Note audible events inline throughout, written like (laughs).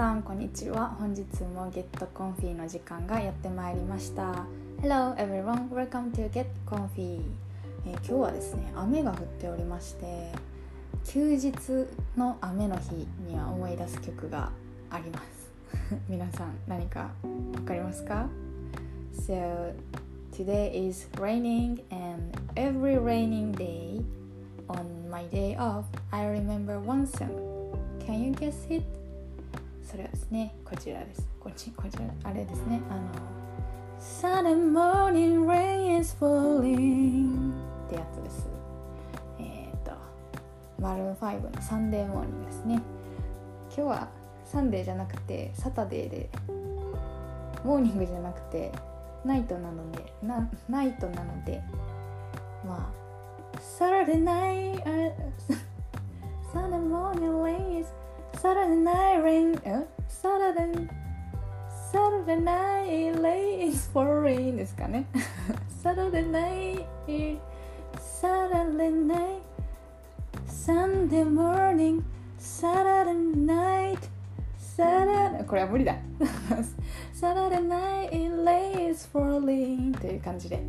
さんこんにちは本日も Get Comfy の時間がやってまいりました Hello everyone, welcome to Get Comfy、えー、今日はですね雨が降っておりまして休日の雨の日には思い出す曲があります皆さん何かわかりますか So today is raining and every raining day on my day off I remember one song Can you guess it? それはですねこちらです。こっちこちらあれですね。あの Sunday morning rain is falling ってやつです。えっ、ー、と Maroon 5の Sunday Morning ですね。今日は Sunday じゃなくて Saturday で morning じゃなくて night なのでな night なのでまあ Saturday night、uh, (laughs) Sunday morning rain is Saturday night rain Saturday Saturday night rain is falling ですかね？ Saturday night Saturday night Sunday morning Saturday night Saturday これは無理だ。 Saturday night rain is falling という感じで。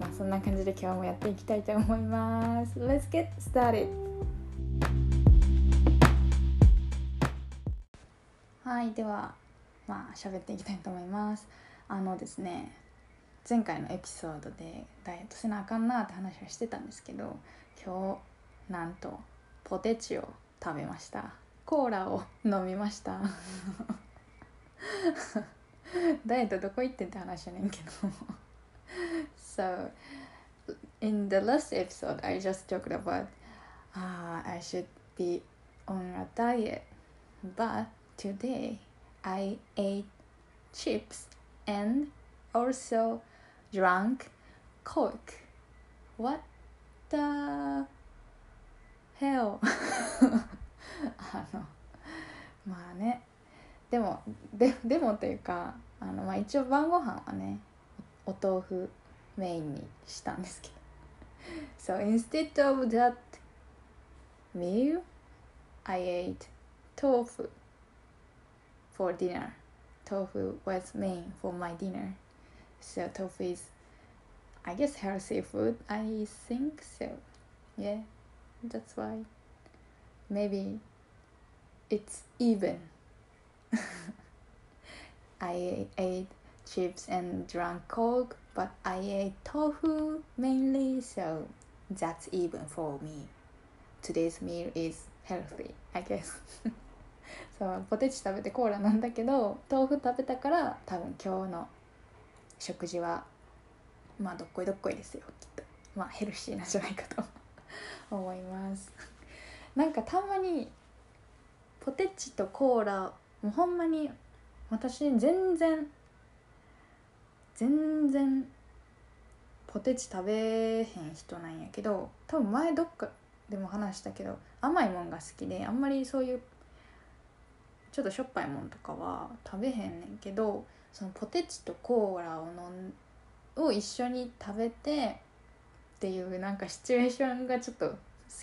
まあそんな感じで今日もやっていきたいと思います。Let's get started! はいではまあ喋っていきたいと思います。あのですね前回のエピソードでダイエットせなあかんなって話はしてたんですけど今日なんとポテチを食べました。コーラを飲みました。(laughs) ダイエットどこ行ってんって話やねんけど。So in the last episode I just talked about uh, I should be on a diet but today I ate chips and also drank Coke. What the hell? あのまあねでもででもというかあの、まあ、一応晩ご飯はねお豆腐メインにしたんですけど So instead of that meal I ate tofu for dinner. Tofu was main for my dinner. So tofu is I guess healthy food. I think so. Yeah, that's why. Maybe it's even. (laughs) I ate chips and drank coke, but I ate tofu mainly, so that's even for me. Today's meal is healthy, I guess. (laughs) そうポテチ食べてコーラなんだけど豆腐食べたから多分今日の食事はまあどっこいどっこいですよきっと。まあヘルシーなんじゃないかと (laughs) 思います。なんかたまにポテチとコーラもうほんまに私全然全然ポテチ食べへん人なんやけど多分前どっかでも話したけど甘いもんが好きであんまりそういうちょっとしょっぱいもんとかは食べへんねんけどそのポテチとコーラを飲んを一緒に食べてっていうなんかシチュエーションがちょっと好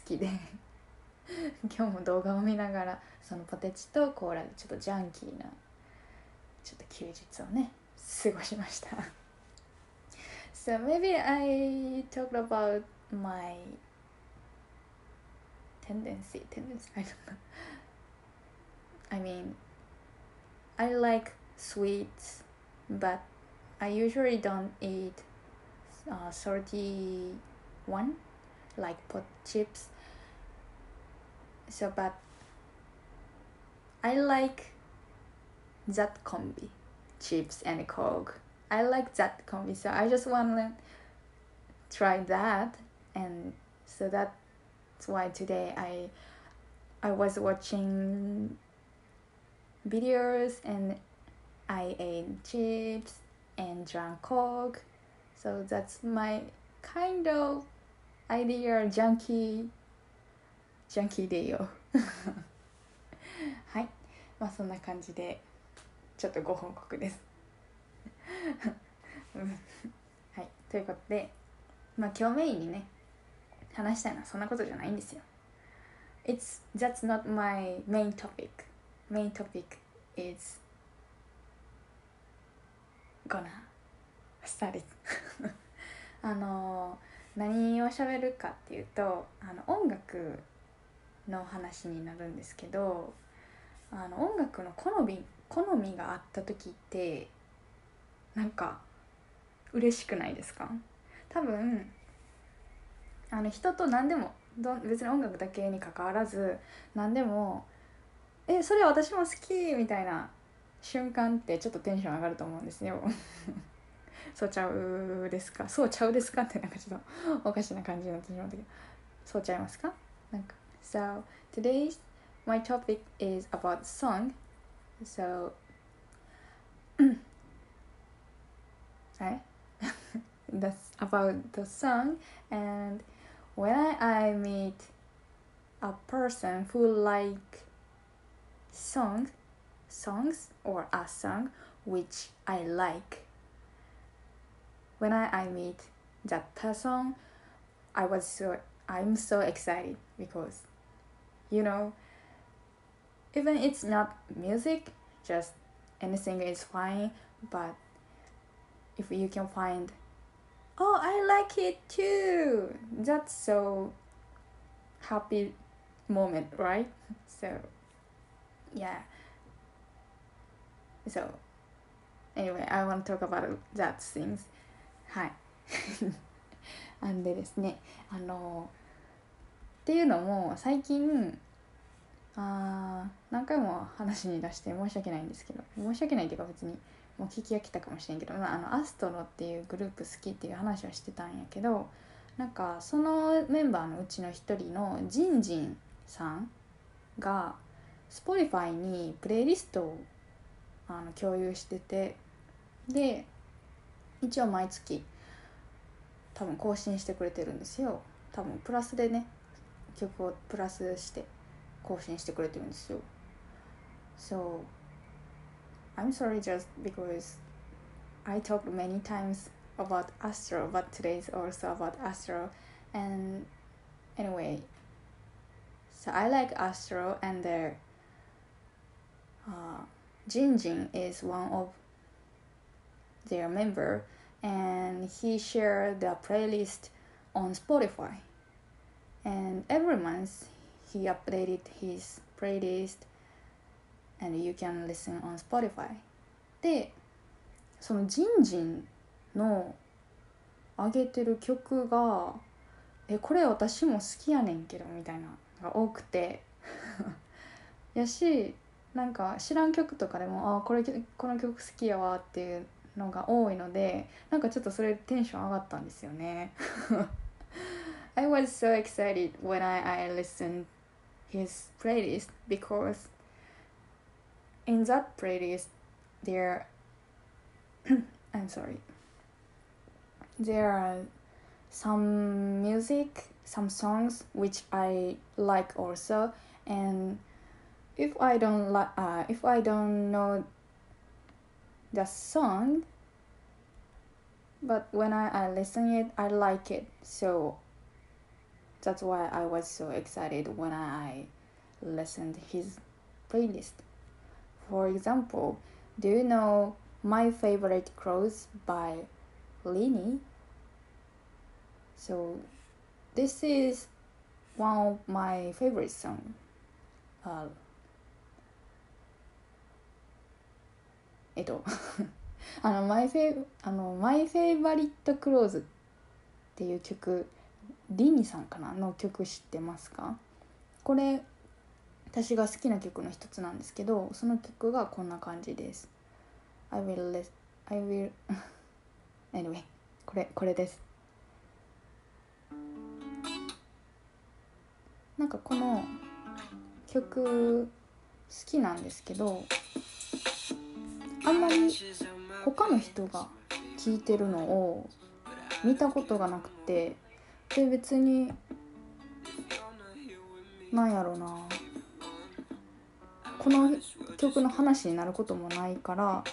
きで。(laughs) 今日も動画を見ながらそのポテチとコーラでちょっとジャンキーなちょっと休日をね過ごしました。(laughs) So maybe I talked about my tendency tendency I don't know. I mean, I like sweets, but I usually don't eat uh, salty one, like pot chips. So, but I like that combi, chips and coke. I like that combi, so I just want to try that, and so that's why today I I was watching videos and I ate chips and drank coke. So that's my kind of idea junkie junkie でよはいまあそんな感じでちょっとご報告ですはいということでまあ今日メインにね話したいのはそんなことじゃないんですよ It's that's not my main topic main topic is gonna start (laughs) あの何を喋るかっていうとあの音楽の話になるんですけどあの音楽の好み好みがあった時ってなんか嬉しくないですか？多分あの人と何でもど別に音楽だけにかかわらず何でも「えそれ私も好き!」みたいな瞬間ってちょっとテンション上がると思うんですよ。(laughs) そうちゃうですか？そうちゃうですか？ってなんかちょっとおかしな感じになってしまったけど。そうちゃいますか？なんか。So today's my topic is about song. So (clears throat) right (laughs) that's about the song. And when I meet a person who like song songs or a song which I like. When I, I meet that person I was so I'm so excited because you know even it's not music just anything is fine but if you can find oh i like it too that's so happy moment right? (laughs) So yeah. So anyway i want to talk about that things. はいなんでですねあのっていうのも最近あ何回も話に出して申し訳ないんですけど申し訳ないっていうか別にもう聞き飽きたかもしれんけど、まあ、あのアストロっていうグループ好きっていう話をしてたんやけどなんかそのメンバーのうちの一人のジンジンさんが Spotify にプレイリストをあの共有しててで一応毎月多分更新してくれてるんですよ多分プラスでね曲をプラスして更新してくれてるんですよ So I'm sorry just because I talked many times about Astro but today is also about Astro and anyway so I like Astro and their uh, Jin Jin is one of their member and he shared the playlist on Spotify and every month he updated his playlist and you can listen on Spotify でそのジンジンの上げてる曲がえこれ私も好きやねんけどみたいなのが多くてやしなんか知らん曲とかでもあこれこの曲好きやわっていうのが多いのでなんかちょっとそれテンション上がったんですよね I was so excited when I, I listened his playlist because in that playlist there I'm sorry there are some music some songs which I like also and if I don't like uh, if I don't know the song but when I, I listen it I like it so that's why I was so excited when I listened his playlist. For example, do you know My Favorite Clothes by Lini? So this is one of my favorite song. Uh, えっと (laughs) あのマイフェあのマイフェイバリットクローズっていう曲リニさんかな？の曲知ってますか？これ私が好きな曲の一つなんですけどその曲がこんな感じです。I will let I will (laughs) anyway これこれです。なんかこの曲好きなんですけどあんまり他の人が聴いてるのを見たことがなくてで別になんやろな。この曲の話になることもないから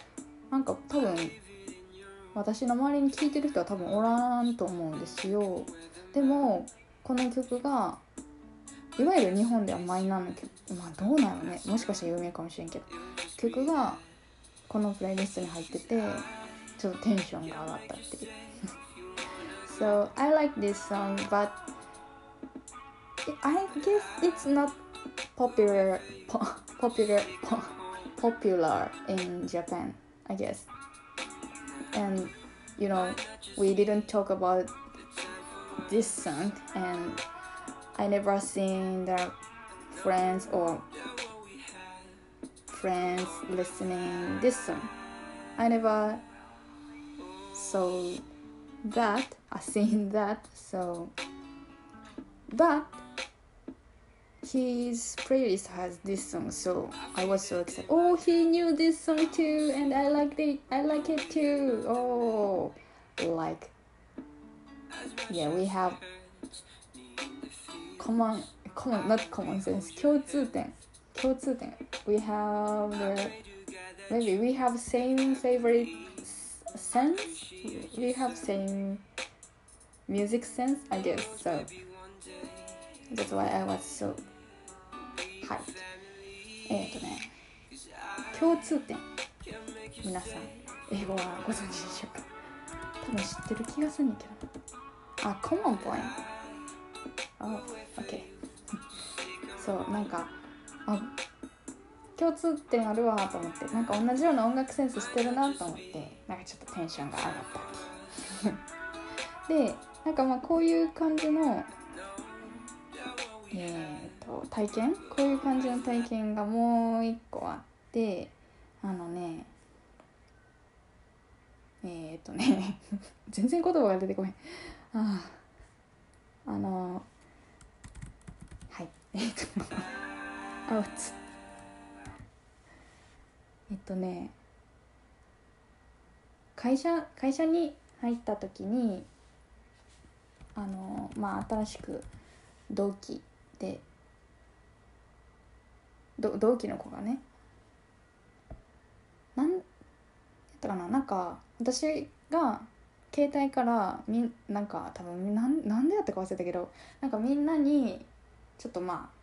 なんか多分私の周りに聴いてる人は多分おらんと思うんですよ。でもこの曲がいわゆる日本ではマイナーな曲。まあどうなのね。もしかしたら有名かもしれんけど。曲がこのプレイリストに入っててちょっとテンションが上がったっていう (laughs) So I like this song but I guess it's not popular po popular po popular in Japan I guess and you know we didn't talk about this song and I never seen the friends or friends listening this song. I never saw that, I seen that, (laughs) so but his playlist has this song so I was so excited. Oh he knew this song too and I like it I like it too. Oh like yeah we have common common not common sense 共通点 共通点 we have the maybe we have same favorite sense we have same music sense I guess so that's why I was so hyped えっとね共通点皆さん英語はご存知でしょうか多分知ってる気がするんだけどあ common point あ OK そうなんかあ共通点あるわと思ってなんか同じような音楽センスしてるなと思ってなんかちょっとテンションが上がった。(laughs) でなんかまあこういう感じのえーと、体験？こういう感じの体験がもう一個あってあのねえっ、とね (laughs) 全然言葉が出てこへん。あああのはい。えっ、とあうつえっとね会社会社に入った時にあのまあ新しく同期で同期の子がねなんやったかななんか私が携帯からみなんか多分なんなんでやったか忘れたけどなんかみんなにちょっとまあ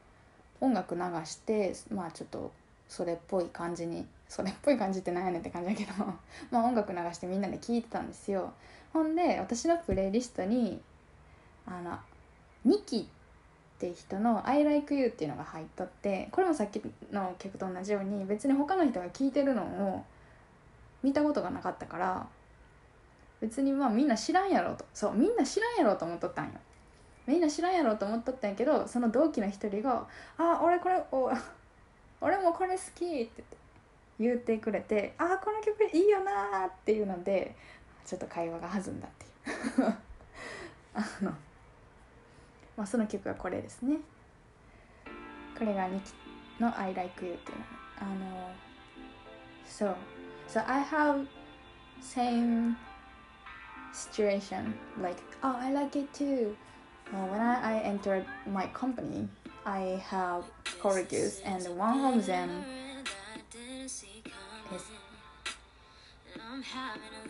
音楽流してまあちょっとそれっぽい感じにそれっぽい感じってなんやねんって感じだけど (laughs) まあ音楽流してみんなで聴いてたんですよ。ほんで私のプレイリストにあのニキって人の「I like you」っていうのが入っとってこれもさっきの曲と同じように別に他の人が聴いてるのを見たことがなかったから別にまあみんな知らんやろと。そうみんな知らんやろと思っとったんよ。みんな知らんやろと思っとったんやけどその同期の一人が「あ俺これお (laughs) 俺もこれ好き」って言ってくれて「あこの曲いいよな」っていうのでちょっと会話が弾んだっていう。(laughs) あのまあその曲がこれですね。これがニキの「I like you」っていうの。あのそう。So I have same situation like oh I like it too. Well, when I, I entered my company I have colleagues and one of them is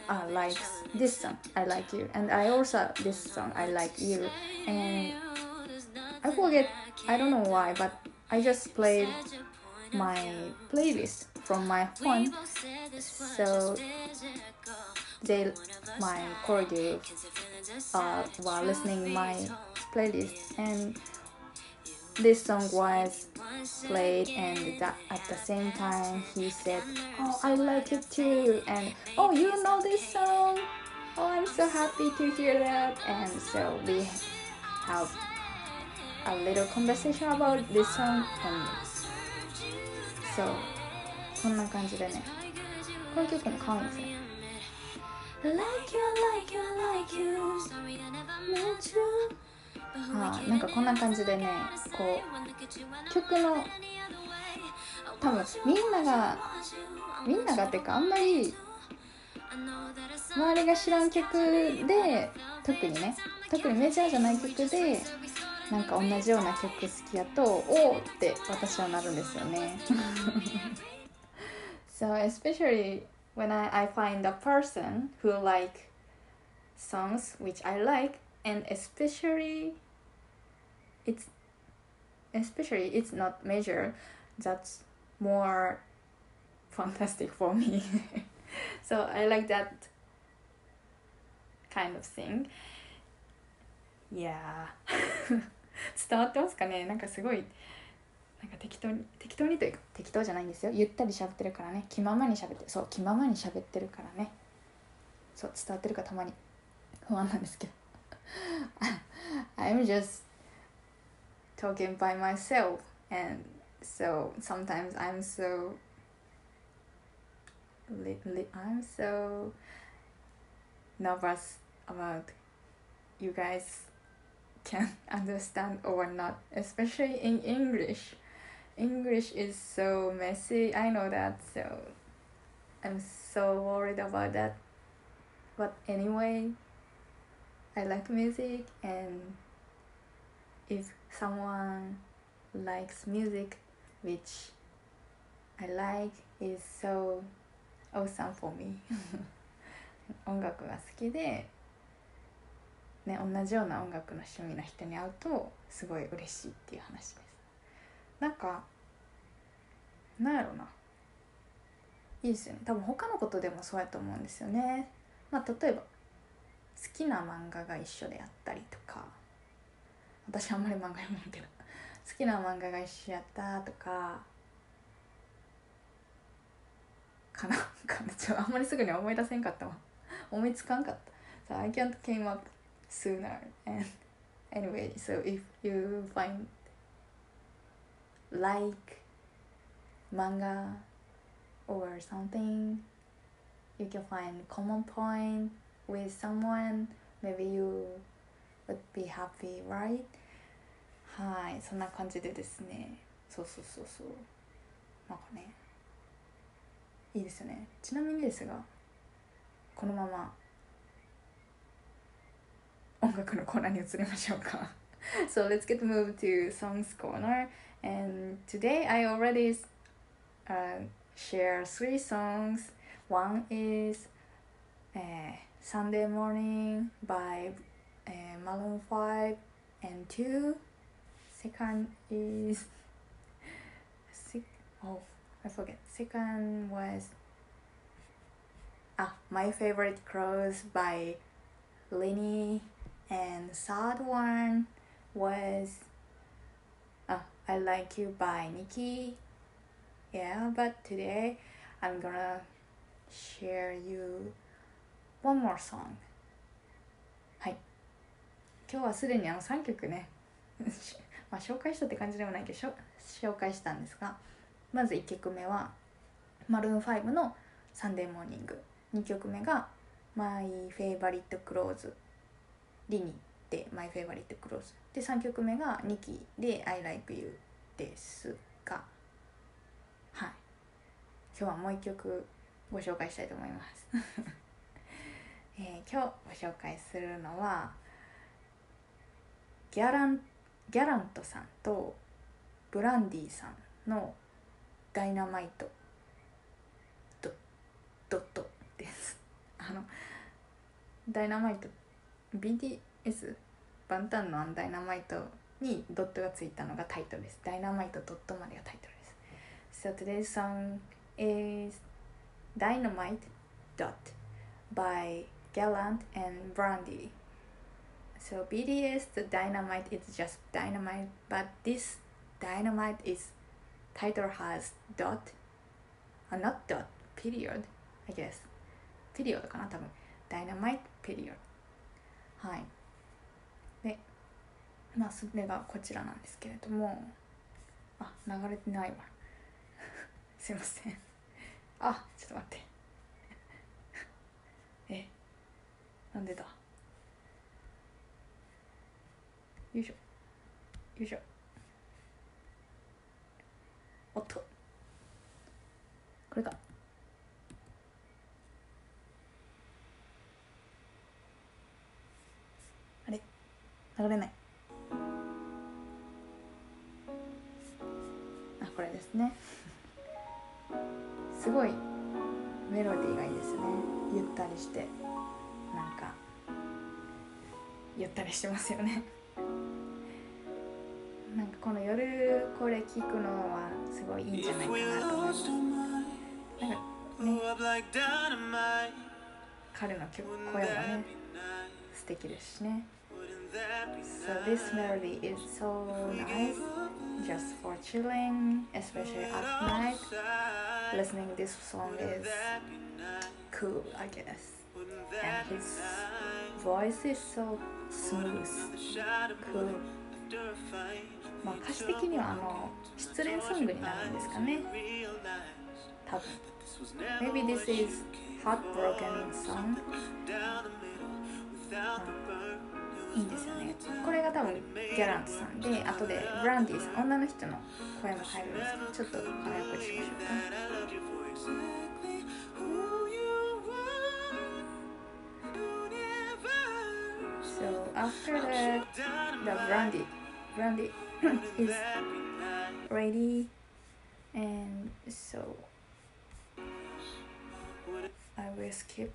uh, likes this song. I like you. And I also this song I like you. And I forget I don't know why but I just played my playlist from my phone. So they my choreographer uh, while listening my playlist and this song was played and that at the same time he said oh i like it too and oh you know this song oh i'm so happy to hear that and so we have a little conversation about this song and so こんな感じでねこの曲も可愛いんですよ あなんかこんな感じでねこう曲の多分みんながみんながっていうかあんまり周りが知らん曲で特にね特にメジャーじゃない曲でなんか同じような曲好きやとおおって私はなるんですよね。(laughs) So especially when I, I find a person who like songs which I like and especially it's especially it's not major that's more (laughs) fantastic for me (laughs) so I like that kind of thing yeah (laughs) 伝わってますかねなんかすごい なんか適当に適当にというか適当じゃないんですよゆったり喋ってるからね気ままに喋ってそう気ままに喋ってるからねそう伝わってるかたまに不安なんですけど I'm just talking by myself and so sometimes I'm so I'm so nervous about you guys can understand or not especially in English English is so messy I know that so I'm so worried about that but anyway I like music and if someone likes music which I like is so awesome for me (laughs) 音楽が好きで、ね、同じような音楽の趣味の人に会うとすごい嬉しいっていう話です なんかなんやろな。いいですよね。多分他のことでもそうやと思うんですよね。まあ例えば好きな漫画が一緒であったりとか。私あんまり漫画読むけど。好きな漫画が一緒やったとか。かな。か (laughs) なちょあんまりすぐに思い出せんかったわ。思いつかんかった。so I can't came up sooner and anyway so if you find like manga or something you can find common point with someone maybe you would be happy right はいそんな感じでですねそうそうそうそうなんかねいいですよねちなみにですがこのまま音楽のコーナーに移りましょうか so let's get moved to songs corner and today I already uh, share three songs. One is uh, Sunday Morning by uh, Maroon 5 and two. Second is sick. oh I forget. Second was ah my favorite crows by Lenny. And third one was I like you by Nikki. Yeah but today I'm gonna share you one more song. はい今日はすでにあの3曲ね。(laughs) まあ紹介したって感じでもないけど紹介したんですがまず1曲目は Maroon 5の「Sunday Morning」2曲目が「My Favorite Clothes」RINI で「My Favorite Clothes」で3曲目が NIKI で「I like you」ですがはい。今日はもう1曲ご紹介したいと思います。(laughs) えー、今日ご紹介するのはギャランギャラントさんとブランディさんの「ダイナマイト」ドドットです。あのダイナマイト BTS バンタンのダイナマイトにドットがついたのがタイトルですダイナマイトドットまでがタイトルです So today's song is Dynamite Dot by Gallant and Brandy So BTS the dynamite is just dynamite, but this dynamite is title has dot, uh, not dot, period, I guess. period かな多分。dynamite period. はい。で、まあそれがこちらなんですけれども、あ、流れてないわ。(laughs) すいません。あ、ちょっと待って。(laughs) え、なんでだ？よいしょよいしょおっとこれかあれ流れない。あこれですね。(laughs) すごい。メロディーがいいですね。ゆったりして。なんかゆったりしてますよね。(laughs) なんかこの夜これ聞くのはすごいいいんじゃないかなと思います。なんかね彼の曲声もね素敵ですしね So this melody is so nice just for chilling, especially at night. Listening this song is cool, I guess. And his voice is so smooth, cool. まあ歌詞的にはあの失恋ソングになるんですかね。多分。Maybe this is heartbroken song. いいんですよね。これが多分ギャラントさんで後でブランディさん女の人の声も入るんですけど。ちょっと早くしましょうか So after that, the brandy, brandy is ready, and so I will skip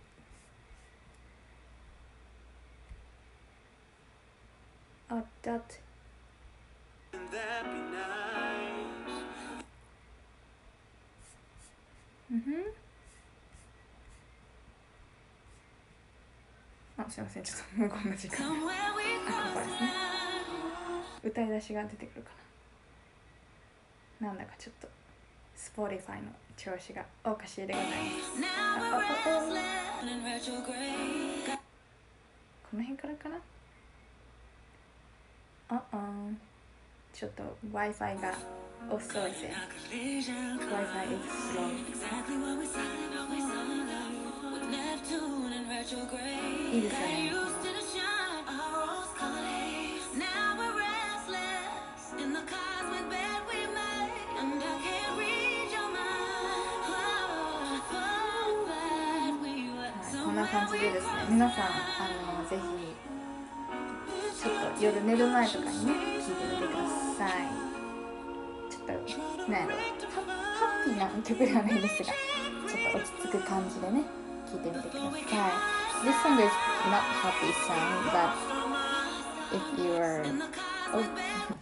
at that. Mm-hmm. あすいません。ちょっと無言の時間。あここですね。歌い出しが出てくるかな。なんだかちょっと Spotify の調子がおかしいでございます。この辺からかな？ああ。ちょっと Wi-Fi が遅いぜ。Wi-Fi is slow いいですよねこんな感じでですね。皆さんあのぜひ夜寝る前とかにね聞いてみてくださいちょっとなんやろハッピーな曲ではないですがちょっと落ち着く感じでね聞いてみてください This song is not happy song but if you are oh. (laughs)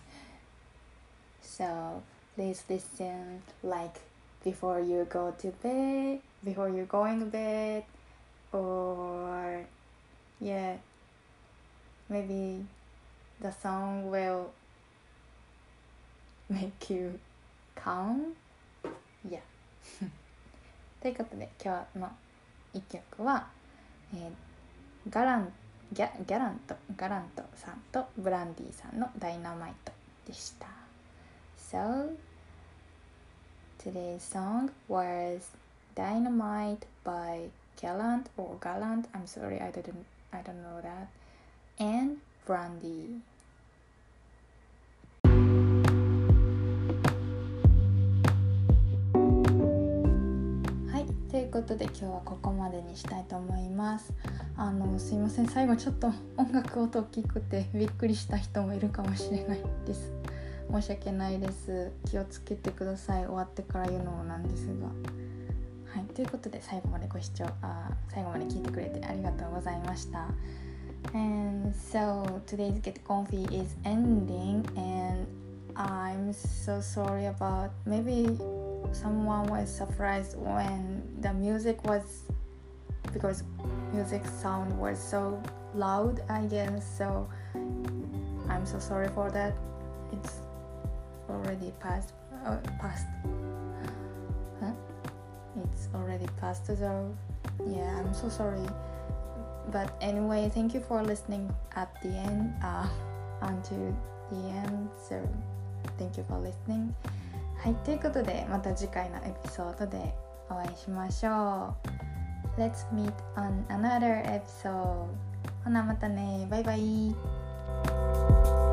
so please listen like before you go to bed before you going to bed or yeah maybe the song will make you calm yeah ということで今日の一曲は、えー、ガランギャギャラントガラントさんとブランディさんの「ダイナマイト」でした So today's song was Dynamite by Gallant or Gallant I'm sorry I didn't I don't know that and Brandy ことで今日はここまでにしたいと思います。あのすいません。最後ちょっと音楽音大きくてびっくりした人もいるかもしれないです。申し訳ないです。気をつけてください。終わってから言うのもなんですが。はい。ということで最後までご視聴あ最後まで聞いてくれてありがとうございました。And so today's Get Comfy is ending and I'm so sorry about maybe someone was surprised when the music was because music sound was so loud i guess so i'm so sorry for that. It's already past uh, past huh? it's already past so yeah i'm so sorry. But anyway thank you for listening at the end uh, (laughs) until the end. So thank you for listening はいということでまた次回のエピソードでお会いしましょう。Let's meet on another episode ほなまたね。バイバイ。